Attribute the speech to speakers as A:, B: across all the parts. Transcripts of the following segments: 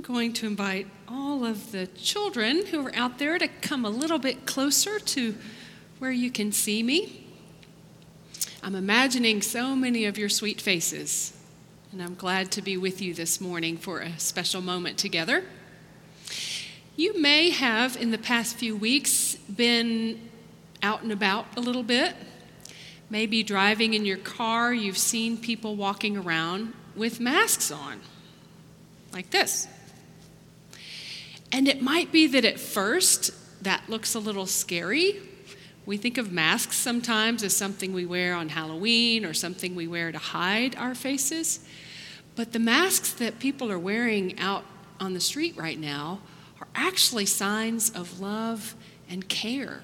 A: I'm going to invite all of the children who are out there to come a little bit closer to where you can see me. I'm imagining so many of your sweet faces, and I'm glad to be with you this morning for a special moment together. You may have, in the past few weeks, been out and about a little bit. Maybe driving in your car, you've seen people walking around with masks on, like this. And it might be that at first that looks a little scary. We think of masks sometimes as something we wear on Halloween or something we wear to hide our faces. But the masks that people are wearing out on the street right now are actually signs of love and care.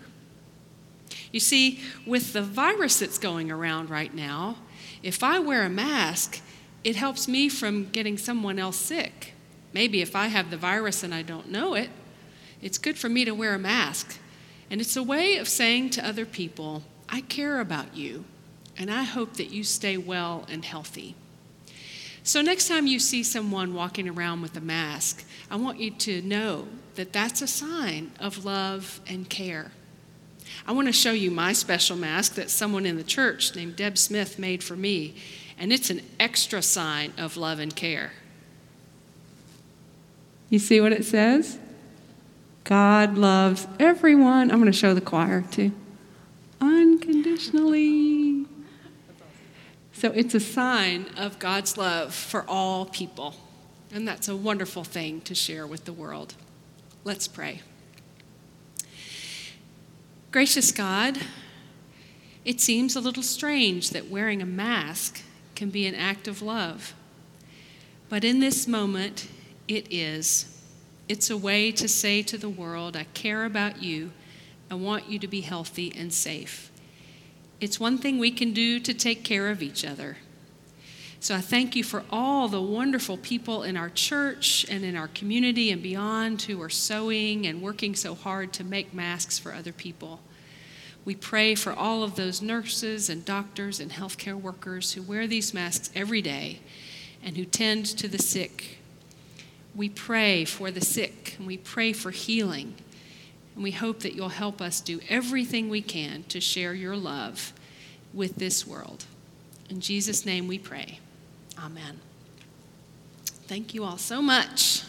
A: You see, with the virus that's going around right now, if I wear a mask, it helps me from getting someone else sick. Maybe if I have the virus and I don't know it, it's good for me to wear a mask. And it's a way of saying to other people, I care about you, and I hope that you stay well and healthy. So, next time you see someone walking around with a mask, I want you to know that that's a sign of love and care. I want to show you my special mask that someone in the church named Deb Smith made for me, and it's an extra sign of love and care. You see what it says? God loves everyone. I'm going to show the choir too. Unconditionally. So it's a sign of God's love for all people. And that's a wonderful thing to share with the world. Let's pray. Gracious God, it seems a little strange that wearing a mask can be an act of love. But in this moment, it is. It's a way to say to the world, I care about you. I want you to be healthy and safe. It's one thing we can do to take care of each other. So I thank you for all the wonderful people in our church and in our community and beyond who are sewing and working so hard to make masks for other people. We pray for all of those nurses and doctors and healthcare workers who wear these masks every day and who tend to the sick we pray for the sick and we pray for healing. And we hope that you'll help us do everything we can to share your love with this world. In Jesus' name we pray. Amen. Thank you all so much.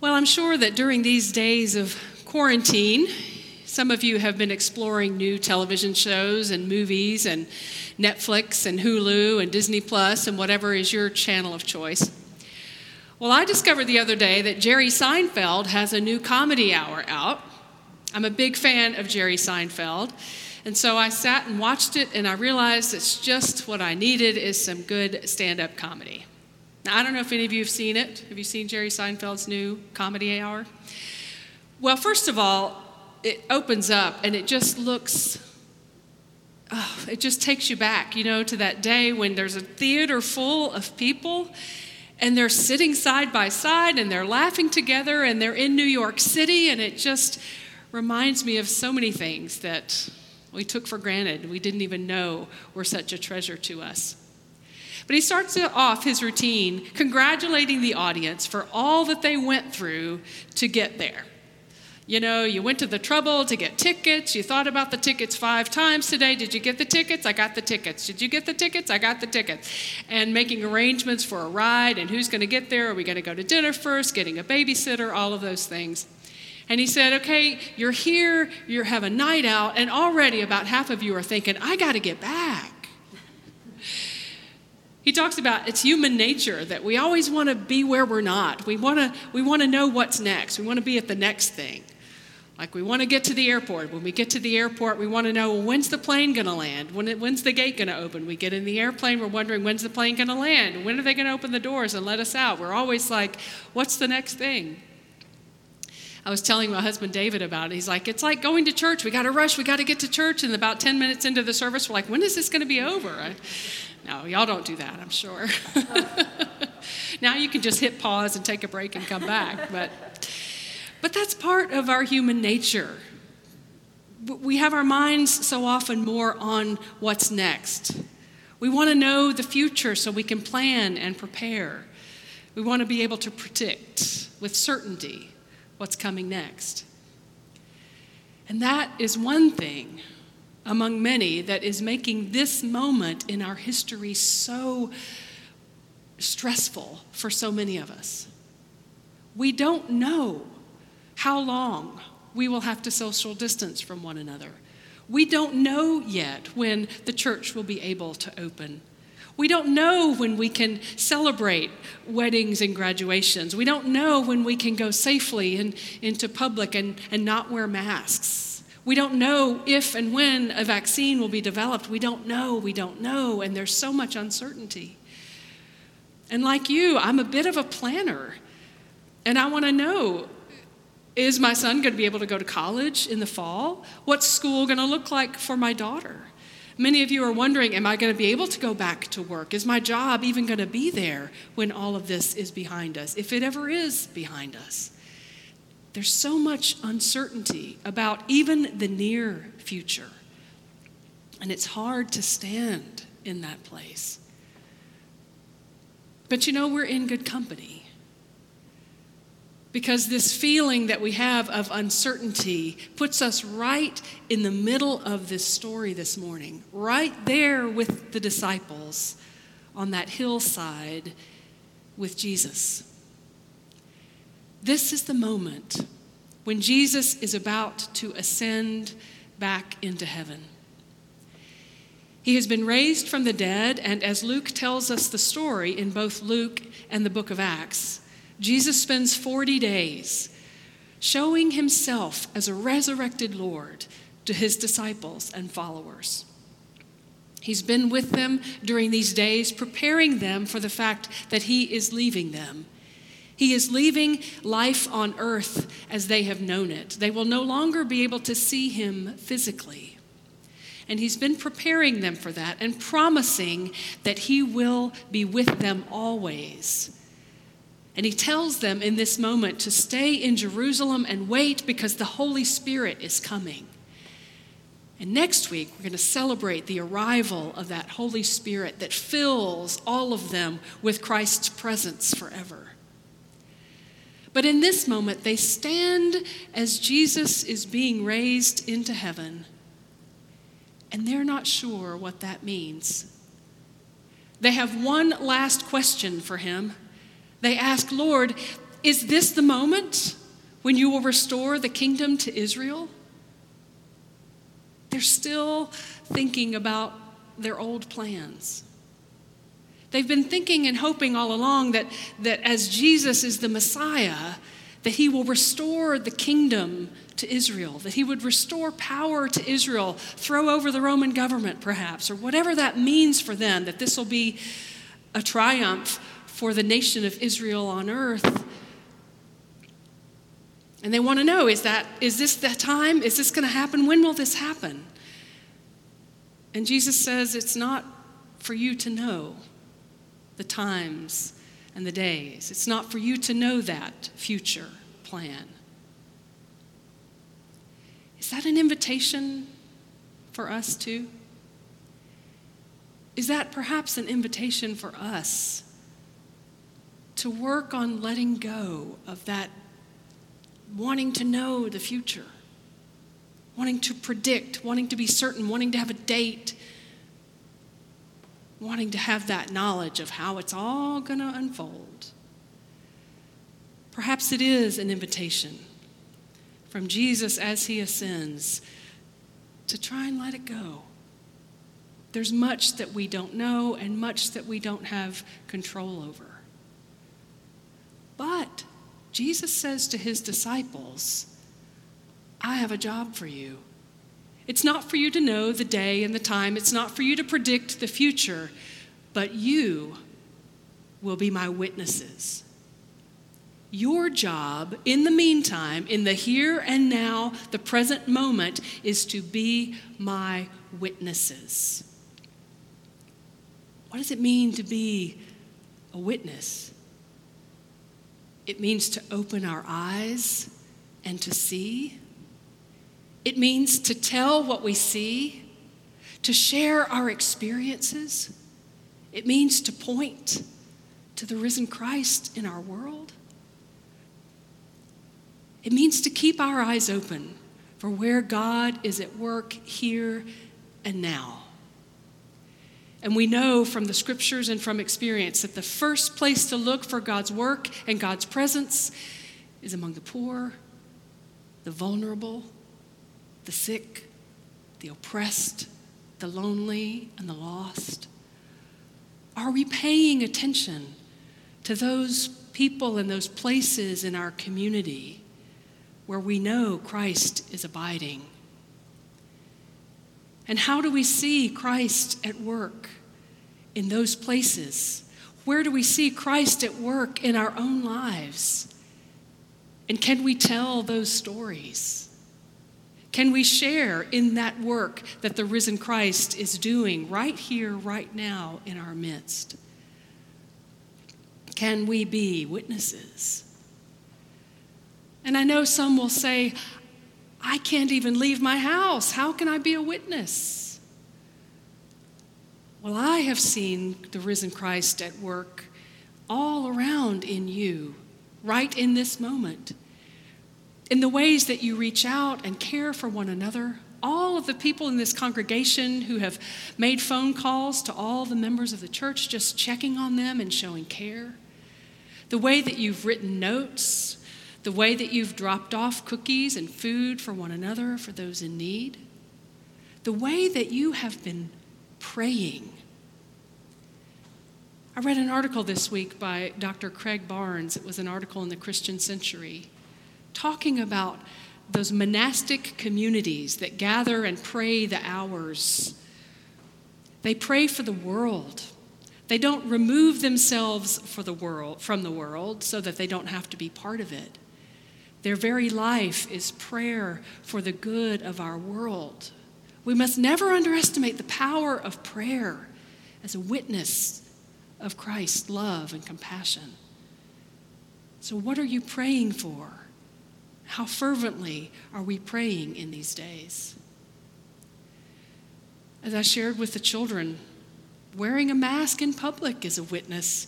A: Well, I'm sure that during these days of quarantine, some of you have been exploring new television shows and movies and Netflix and Hulu and Disney Plus and whatever is your channel of choice. Well, I discovered the other day that Jerry Seinfeld has a new comedy hour out. I'm a big fan of Jerry Seinfeld. And so I sat and watched it and I realized it's just what I needed is some good stand-up comedy. Now, I don't know if any of you have seen it. Have you seen Jerry Seinfeld's new comedy hour? Well, first of all, it opens up and it just looks oh, it just takes you back, you know, to that day when there's a theater full of people and they're sitting side by side and they're laughing together and they're in New York City and it just reminds me of so many things that we took for granted. We didn't even know were such a treasure to us. But he starts off his routine congratulating the audience for all that they went through to get there. You know, you went to the trouble to get tickets. You thought about the tickets five times today. Did you get the tickets? I got the tickets. Did you get the tickets? I got the tickets. And making arrangements for a ride and who's going to get there. Are we going to go to dinner first? Getting a babysitter, all of those things. And he said, Okay, you're here, you have a night out, and already about half of you are thinking, I got to get back. He talks about it's human nature that we always want to be where we're not. We want to we want to know what's next. We want to be at the next thing. Like we want to get to the airport. When we get to the airport, we want to know well, when's the plane going to land? When it, when's the gate going to open? We get in the airplane, we're wondering when's the plane going to land? When are they going to open the doors and let us out? We're always like, what's the next thing? I was telling my husband David about it. He's like, it's like going to church. We got to rush. We got to get to church. And about 10 minutes into the service, we're like, when is this going to be over? I, no, y'all don't do that, I'm sure. now you can just hit pause and take a break and come back. But but that's part of our human nature. We have our minds so often more on what's next. We want to know the future so we can plan and prepare. We want to be able to predict with certainty what's coming next. And that is one thing among many that is making this moment in our history so stressful for so many of us. We don't know how long we will have to social distance from one another. We don't know yet when the church will be able to open. We don't know when we can celebrate weddings and graduations. We don't know when we can go safely in, into public and, and not wear masks. We don't know if and when a vaccine will be developed. We don't know, we don't know, and there's so much uncertainty. And like you, I'm a bit of a planner, and I want to know is my son going to be able to go to college in the fall? What's school going to look like for my daughter? Many of you are wondering, am I going to be able to go back to work? Is my job even going to be there when all of this is behind us, if it ever is behind us? There's so much uncertainty about even the near future. And it's hard to stand in that place. But you know, we're in good company because this feeling that we have of uncertainty puts us right in the middle of this story this morning, right there with the disciples on that hillside with Jesus. This is the moment when Jesus is about to ascend back into heaven. He has been raised from the dead, and as Luke tells us the story in both Luke and the book of Acts, Jesus spends 40 days showing himself as a resurrected Lord to his disciples and followers. He's been with them during these days, preparing them for the fact that he is leaving them. He is leaving life on earth as they have known it. They will no longer be able to see him physically. And he's been preparing them for that and promising that he will be with them always and he tells them in this moment to stay in Jerusalem and wait because the Holy Spirit is coming. And next week, we're going to celebrate the arrival of that Holy Spirit that fills all of them with Christ's presence forever. But in this moment, they stand as Jesus is being raised into heaven, and they're not sure what that means. They have one last question for him. They ask, Lord, is this the moment when you will restore the kingdom to Israel? They're still thinking about their old plans. They've been thinking and hoping all along that, that as Jesus is the Messiah, that he will restore the kingdom to Israel, that he would restore power to Israel, throw over the Roman government, perhaps, or whatever that means for them, that this will be a triumph for the nation of Israel on earth. And they want to know is that is this the time? Is this going to happen? When will this happen? And Jesus says it's not for you to know the times and the days. It's not for you to know that future plan. Is that an invitation for us too? Is that perhaps an invitation for us to work on letting go of that wanting to know the future, wanting to predict, wanting to be certain, wanting to have a date, wanting to have that knowledge of how it's all going to unfold. Perhaps it is an invitation from Jesus as he ascends to try and let it go. There's much that we don't know and much that we don't have control over. Jesus says to his disciples, I have a job for you. It's not for you to know the day and the time, it's not for you to predict the future, but you will be my witnesses. Your job in the meantime, in the here and now, the present moment, is to be my witnesses. What does it mean to be a witness? It means to open our eyes and to see. It means to tell what we see, to share our experiences, It means to point to the risen Christ in our world. It means to keep our eyes open for where God is at work here and now. And we know from the scriptures and from experience that the first place to look for God's work and God's presence is among the poor, the vulnerable, the sick, the oppressed, the lonely, and the lost. Are we paying attention to those people and those places in our community where we know Christ is abiding? And how do we see Christ at work in those places? Where do we see Christ at work in our own lives? And can we tell those stories? Can we share in that work that the risen Christ is doing right here, right now, in our midst? Can we be witnesses? And I know some will say, I can't even leave my house. How can I be a witness? Well, I have seen the risen Christ at work all around in you, right in this moment. In the ways that you reach out and care for one another, all of the people in this congregation who have made phone calls to all the members of the church, just checking on them and showing care. The way that you've written notes the way that you've dropped off cookies and food for one another, for those in need, the way that you have been praying. I read an article this week by Dr. Craig Barnes. It was an article in the Christian Century talking about those monastic communities that gather and pray the hours. They pray for the world. They don't remove themselves for the world, from the world so that they don't have to be part of it. Their very life is prayer for the good of our world. We must never underestimate the power of prayer as a witness of Christ's love and compassion. So, what are you praying for? How fervently are we praying in these days? As I shared with the children, wearing a mask in public is a witness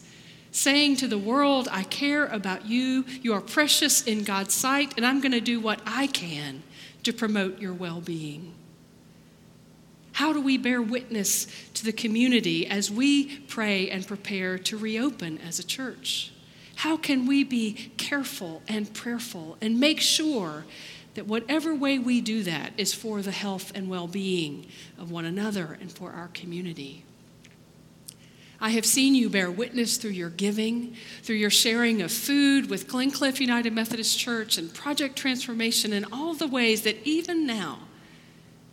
A: saying to the world, I care about you, you are precious in God's sight, and I'm going to do what I can to promote your well being. How do we bear witness to the community as we pray and prepare to reopen as a church? How can we be careful and prayerful and make sure that whatever way we do that is for the health and well being of one another and for our community? I have seen you bear witness through your giving, through your sharing of food with Glencliff United Methodist Church and Project Transformation, and all the ways that even now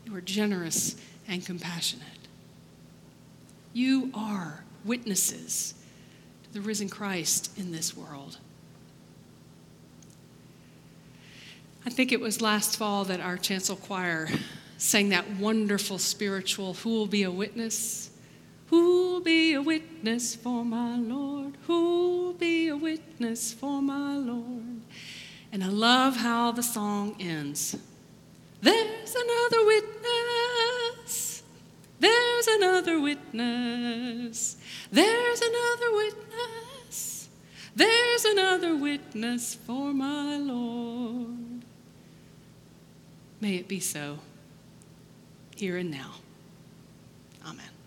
A: you are generous and compassionate. You are witnesses to the risen Christ in this world. I think it was last fall that our chancel choir sang that wonderful spiritual, Who Will Be a Witness? Who'll be a witness for my Lord? Who'll be a witness for my Lord? And I love how the song ends. There's another witness. There's another witness. There's another witness. There's another witness for my Lord. May it be so, here and now. Amen.